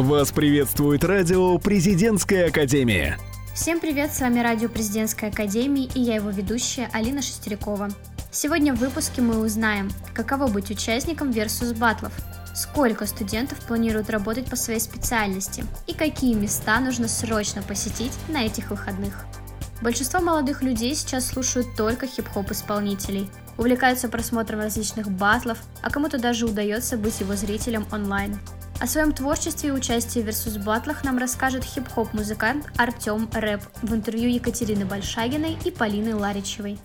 Вас приветствует радио «Президентская академия». Всем привет, с вами радио «Президентская академия» и я его ведущая Алина Шестерякова. Сегодня в выпуске мы узнаем, каково быть участником Versus батлов, сколько студентов планируют работать по своей специальности и какие места нужно срочно посетить на этих выходных. Большинство молодых людей сейчас слушают только хип-хоп исполнителей, увлекаются просмотром различных батлов, а кому-то даже удается быть его зрителем онлайн. О своем творчестве и участии в Versus батлах нам расскажет хип-хоп музыкант Артем Рэп в интервью Екатерины Большагиной и Полины Ларичевой.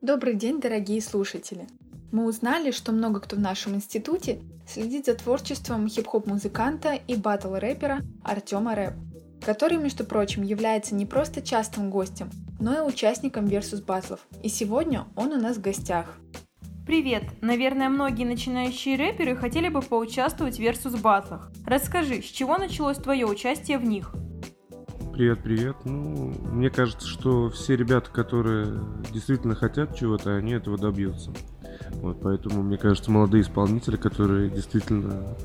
Добрый день, дорогие слушатели! Мы узнали, что много кто в нашем институте следит за творчеством хип-хоп-музыканта и батл-рэпера Артема Рэп, который, между прочим, является не просто частым гостем, но и участником Versus батлов. И сегодня он у нас в гостях. Привет! Наверное, многие начинающие рэперы хотели бы поучаствовать в Versus батлах. Расскажи, с чего началось твое участие в них? Привет, привет. Ну, мне кажется, что все ребята, которые действительно хотят чего-то, они этого добьются. Вот, поэтому, мне кажется, молодые исполнители, которые действительно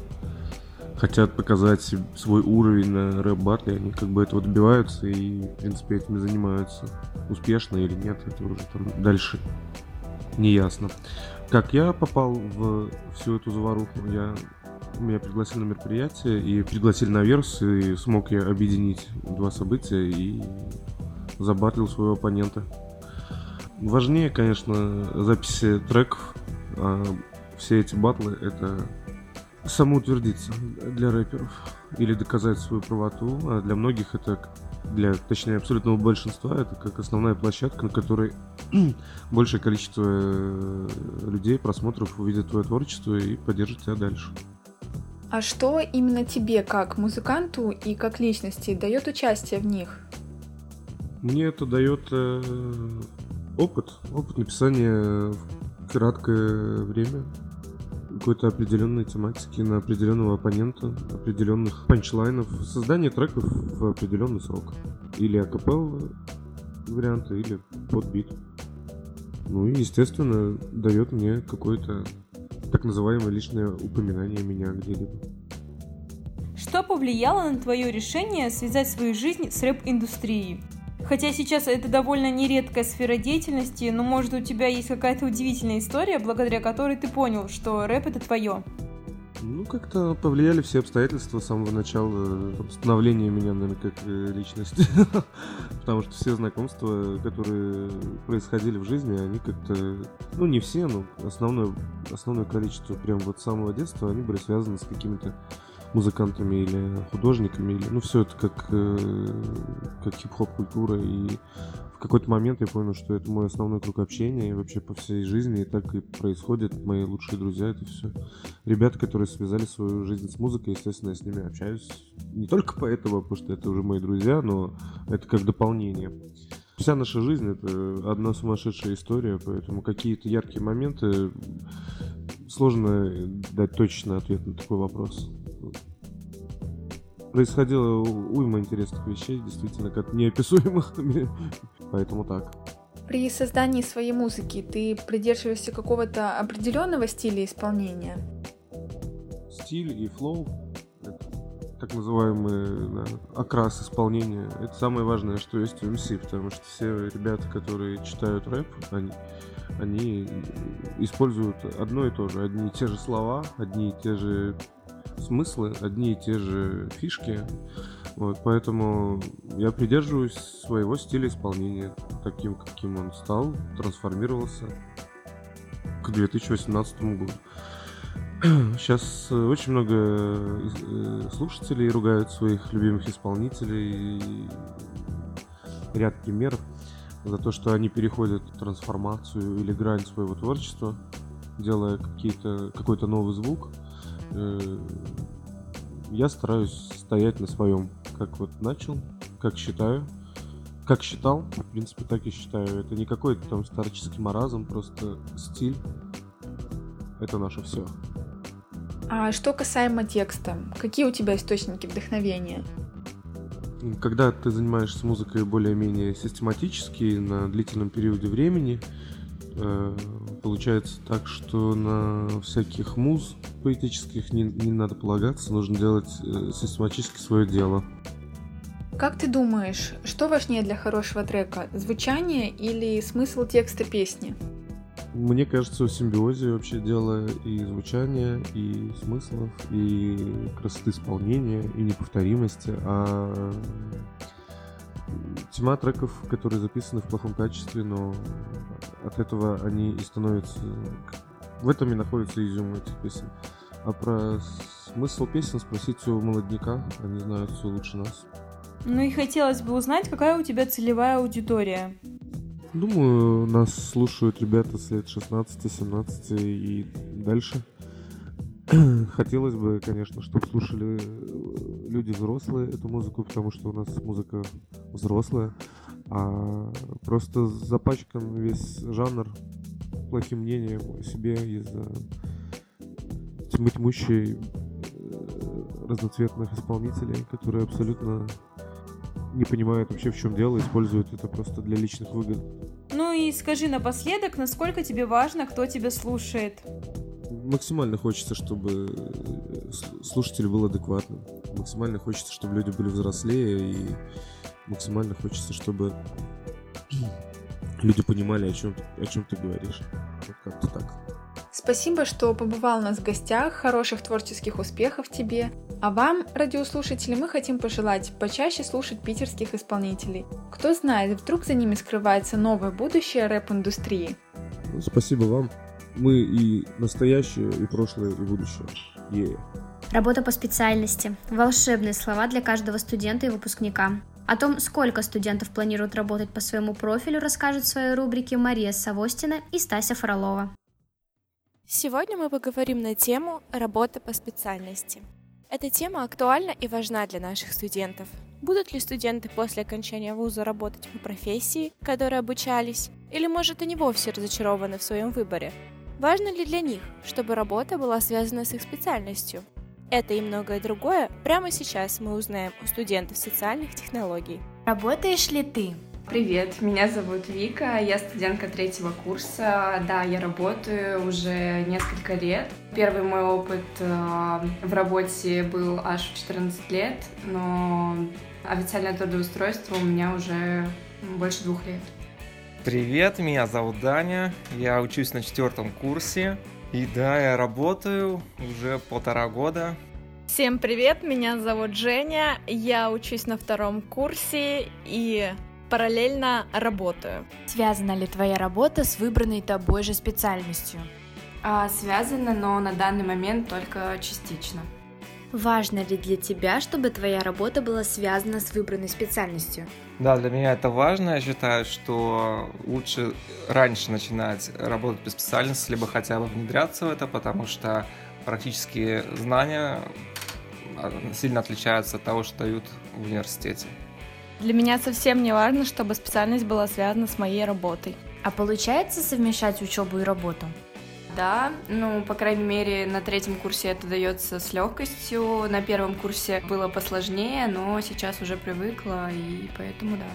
хотят показать свой уровень на рэп батле, они как бы этого добиваются и, в принципе, этим занимаются. Успешно или нет, это уже там дальше не ясно. Как я попал в всю эту заваруху, я меня пригласили на мероприятие и пригласили на верс, и смог я объединить два события и забатлил своего оппонента. Важнее, конечно, записи треков, а все эти батлы — это самоутвердиться для рэперов или доказать свою правоту, а для многих это для, точнее, абсолютного большинства, это как основная площадка, на которой большее количество э, людей, просмотров увидят твое творчество и поддержат тебя дальше. А что именно тебе, как музыканту и как личности, дает участие в них? Мне это дает э, опыт, опыт написания в краткое время какой-то определенной тематики на определенного оппонента, определенных панчлайнов, создание треков в определенный срок. Или акапелла варианты, или под бит. Ну и, естественно, дает мне какое-то так называемое личное упоминание меня где-либо. Что повлияло на твое решение связать свою жизнь с рэп-индустрией? Хотя сейчас это довольно нередкая сфера деятельности, но может у тебя есть какая-то удивительная история, благодаря которой ты понял, что рэп это твое. Ну, как-то повлияли все обстоятельства с самого начала становления меня, наверное, как э, личности. Потому что все знакомства, которые происходили в жизни, они как-то... Ну, не все, но основное, основное количество прям вот с самого детства, они были связаны с какими-то музыкантами или художниками, или, ну, все это как, э, как хип-хоп культура, и в какой-то момент я понял, что это мой основной круг общения, и вообще по всей жизни, и так и происходит, мои лучшие друзья, это все ребята, которые связали свою жизнь с музыкой, естественно, я с ними общаюсь, не только поэтому, потому что это уже мои друзья, но это как дополнение. Вся наша жизнь — это одна сумасшедшая история, поэтому какие-то яркие моменты сложно дать точный ответ на такой вопрос происходило уйма интересных вещей, действительно, как неописуемых, поэтому так. При создании своей музыки ты придерживаешься какого-то определенного стиля исполнения? Стиль и флоу, так называемый да, окрас исполнения, это самое важное, что есть у МС, потому что все ребята, которые читают рэп, они, они используют одно и то же, одни и те же слова, одни и те же смыслы, одни и те же фишки. Вот, поэтому я придерживаюсь своего стиля исполнения, таким, каким он стал, трансформировался к 2018 году. Сейчас очень много э, слушателей ругают своих любимых исполнителей. Ряд примеров за то, что они переходят трансформацию или грань своего творчества, делая какие-то, какой-то новый звук – Э, я стараюсь стоять на своем, как вот начал, как считаю, как считал, в принципе, так и считаю. Это не какой-то там старческий маразм, просто стиль. Это наше все. А что касаемо текста, какие у тебя источники вдохновения? Когда ты занимаешься музыкой более-менее систематически на длительном периоде времени, э, получается так, что на всяких муз поэтических не, не надо полагаться, нужно делать э, систематически свое дело. Как ты думаешь, что важнее для хорошего трека, звучание или смысл текста песни? Мне кажется, в симбиозе вообще дело и звучания, и смыслов, и красоты исполнения, и неповторимости, а тьма треков, которые записаны в плохом качестве, но от этого они и становятся... В этом и находится изюм этих песен. А про смысл песен спросите у молодняка, они знают все лучше нас. Ну и хотелось бы узнать, какая у тебя целевая аудитория. Думаю, нас слушают ребята с лет 16-17 и дальше. Хотелось бы, конечно, чтобы слушали э, люди взрослые эту музыку, потому что у нас музыка взрослая, а просто запачкан весь жанр плохим мнением о себе из-за тьмы тьмущей э, разноцветных исполнителей, которые абсолютно не понимают вообще в чем дело, используют это просто для личных выгод. Ну и скажи напоследок, насколько тебе важно, кто тебя слушает? Максимально хочется, чтобы э, слушатель был адекватным. Максимально хочется, чтобы люди были взрослее и максимально хочется, чтобы люди понимали, о чем, о чем ты говоришь. Вот как-то так. Спасибо, что побывал у нас в гостях. Хороших творческих успехов тебе. А вам, радиослушатели, мы хотим пожелать почаще слушать питерских исполнителей. Кто знает, вдруг за ними скрывается новое будущее рэп-индустрии. Ну, спасибо вам. Мы и настоящее, и прошлое, и будущее. Yeah. Работа по специальности. Волшебные слова для каждого студента и выпускника. О том, сколько студентов планируют работать по своему профилю, расскажут в своей рубрике Мария Савостина и Стася Фролова. Сегодня мы поговорим на тему «Работа по специальности». Эта тема актуальна и важна для наших студентов. Будут ли студенты после окончания вуза работать по профессии, которой обучались, или, может, они вовсе разочарованы в своем выборе? Важно ли для них, чтобы работа была связана с их специальностью? Это и многое другое прямо сейчас мы узнаем у студентов социальных технологий. Работаешь ли ты? Привет, меня зовут Вика, я студентка третьего курса. Да, я работаю уже несколько лет. Первый мой опыт э, в работе был аж в 14 лет, но официальное трудоустройство у меня уже больше двух лет. Привет, меня зовут Даня, я учусь на четвертом курсе. И да, я работаю уже полтора года. Всем привет, меня зовут Женя, я учусь на втором курсе и параллельно работаю. Связана ли твоя работа с выбранной тобой же специальностью? А, связана, но на данный момент только частично. Важно ли для тебя, чтобы твоя работа была связана с выбранной специальностью? Да, для меня это важно. Я считаю, что лучше раньше начинать работать по специальности, либо хотя бы внедряться в это, потому что практические знания а, сильно отличаются от того, что дают в университете. Для меня совсем не важно, чтобы специальность была связана с моей работой. А получается совмещать учебу и работу? Да, ну, по крайней мере, на третьем курсе это дается с легкостью. На первом курсе было посложнее, но сейчас уже привыкла, и поэтому да.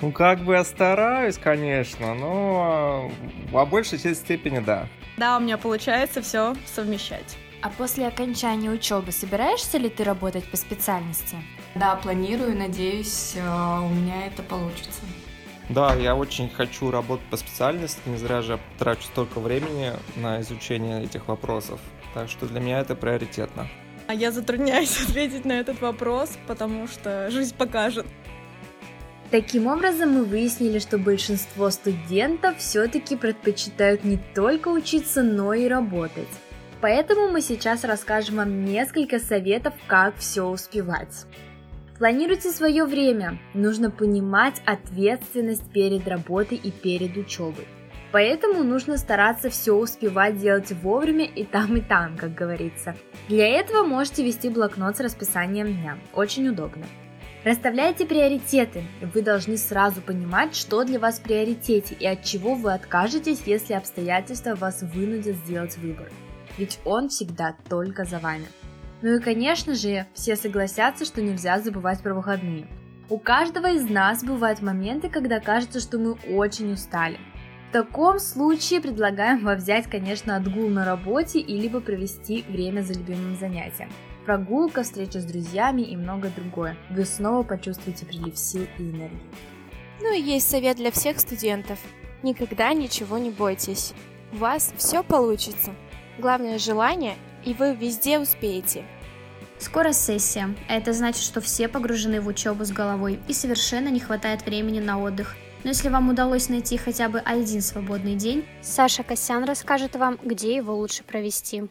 Ну, как бы я стараюсь, конечно, но во большей степени да. Да, у меня получается все совмещать. А после окончания учебы собираешься ли ты работать по специальности? Да, планирую, надеюсь, э, у меня это получится. Да, я очень хочу работать по специальности, не зря же трачу столько времени на изучение этих вопросов. Так что для меня это приоритетно. А я затрудняюсь ответить на этот вопрос, потому что жизнь покажет. Таким образом, мы выяснили, что большинство студентов все-таки предпочитают не только учиться, но и работать. Поэтому мы сейчас расскажем вам несколько советов, как все успевать. Планируйте свое время. Нужно понимать ответственность перед работой и перед учебой. Поэтому нужно стараться все успевать делать вовремя и там, и там, как говорится. Для этого можете вести блокнот с расписанием дня. Очень удобно. Расставляйте приоритеты. Вы должны сразу понимать, что для вас в приоритете и от чего вы откажетесь, если обстоятельства вас вынудят сделать выбор ведь он всегда только за вами. Ну и конечно же, все согласятся, что нельзя забывать про выходные. У каждого из нас бывают моменты, когда кажется, что мы очень устали. В таком случае предлагаем вам взять, конечно, отгул на работе и либо провести время за любимым занятием. Прогулка, встреча с друзьями и многое другое. Вы снова почувствуете прилив сил и энергии. Ну и есть совет для всех студентов. Никогда ничего не бойтесь. У вас все получится. Главное желание, и вы везде успеете. Скоро сессия, а это значит, что все погружены в учебу с головой и совершенно не хватает времени на отдых. Но если вам удалось найти хотя бы один свободный день, Саша Косян расскажет вам, где его лучше провести.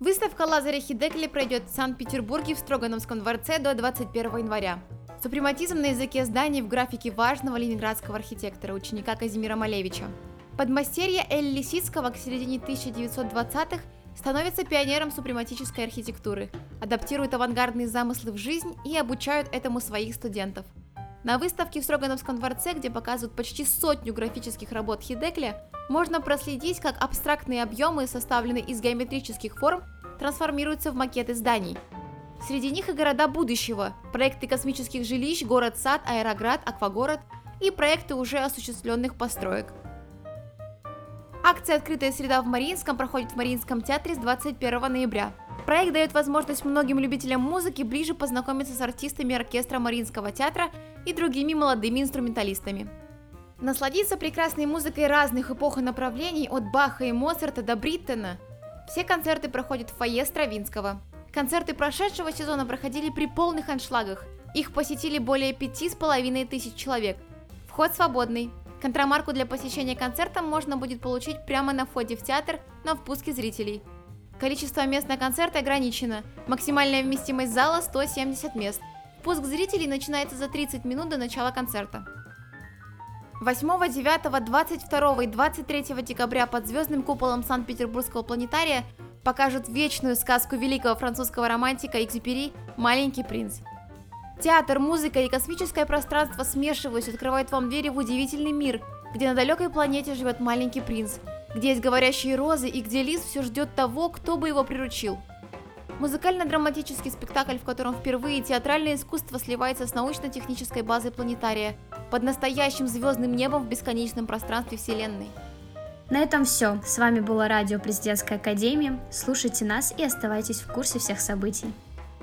Выставка Лазаря Хидекли пройдет в Санкт-Петербурге в Строгановском дворце до 21 января. Супрематизм на языке зданий в графике важного ленинградского архитектора, ученика Казимира Малевича. Подмастерье Эль Лисицкого к середине 1920-х становится пионером супрематической архитектуры, адаптирует авангардные замыслы в жизнь и обучают этому своих студентов – на выставке в Строгановском дворце, где показывают почти сотню графических работ Хидекля, можно проследить, как абстрактные объемы, составленные из геометрических форм, трансформируются в макеты зданий. Среди них и города будущего, проекты космических жилищ, город-сад, аэроград, аквагород и проекты уже осуществленных построек. Акция «Открытая среда» в Мариинском проходит в Мариинском театре с 21 ноября. Проект дает возможность многим любителям музыки ближе познакомиться с артистами оркестра Мариинского театра и другими молодыми инструменталистами. Насладиться прекрасной музыкой разных эпох и направлений от Баха и Моцарта до Бриттена. Все концерты проходят в фойе Стравинского. Концерты прошедшего сезона проходили при полных аншлагах. Их посетили более пяти с половиной тысяч человек. Вход свободный. Контрамарку для посещения концерта можно будет получить прямо на входе в театр на впуске зрителей – Количество мест на концерт ограничено. Максимальная вместимость зала 170 мест. Пуск зрителей начинается за 30 минут до начала концерта. 8, 9, 22 и 23 декабря под звездным куполом Санкт-Петербургского планетария покажут вечную сказку великого французского романтика Экзюпери «Маленький принц». Театр, музыка и космическое пространство смешиваясь открывают вам двери в удивительный мир, где на далекой планете живет маленький принц – где есть говорящие розы и где лис все ждет того, кто бы его приручил. Музыкально-драматический спектакль, в котором впервые театральное искусство сливается с научно-технической базой планетария под настоящим звездным небом в бесконечном пространстве Вселенной. На этом все. С вами было радио Президентской Академии. Слушайте нас и оставайтесь в курсе всех событий.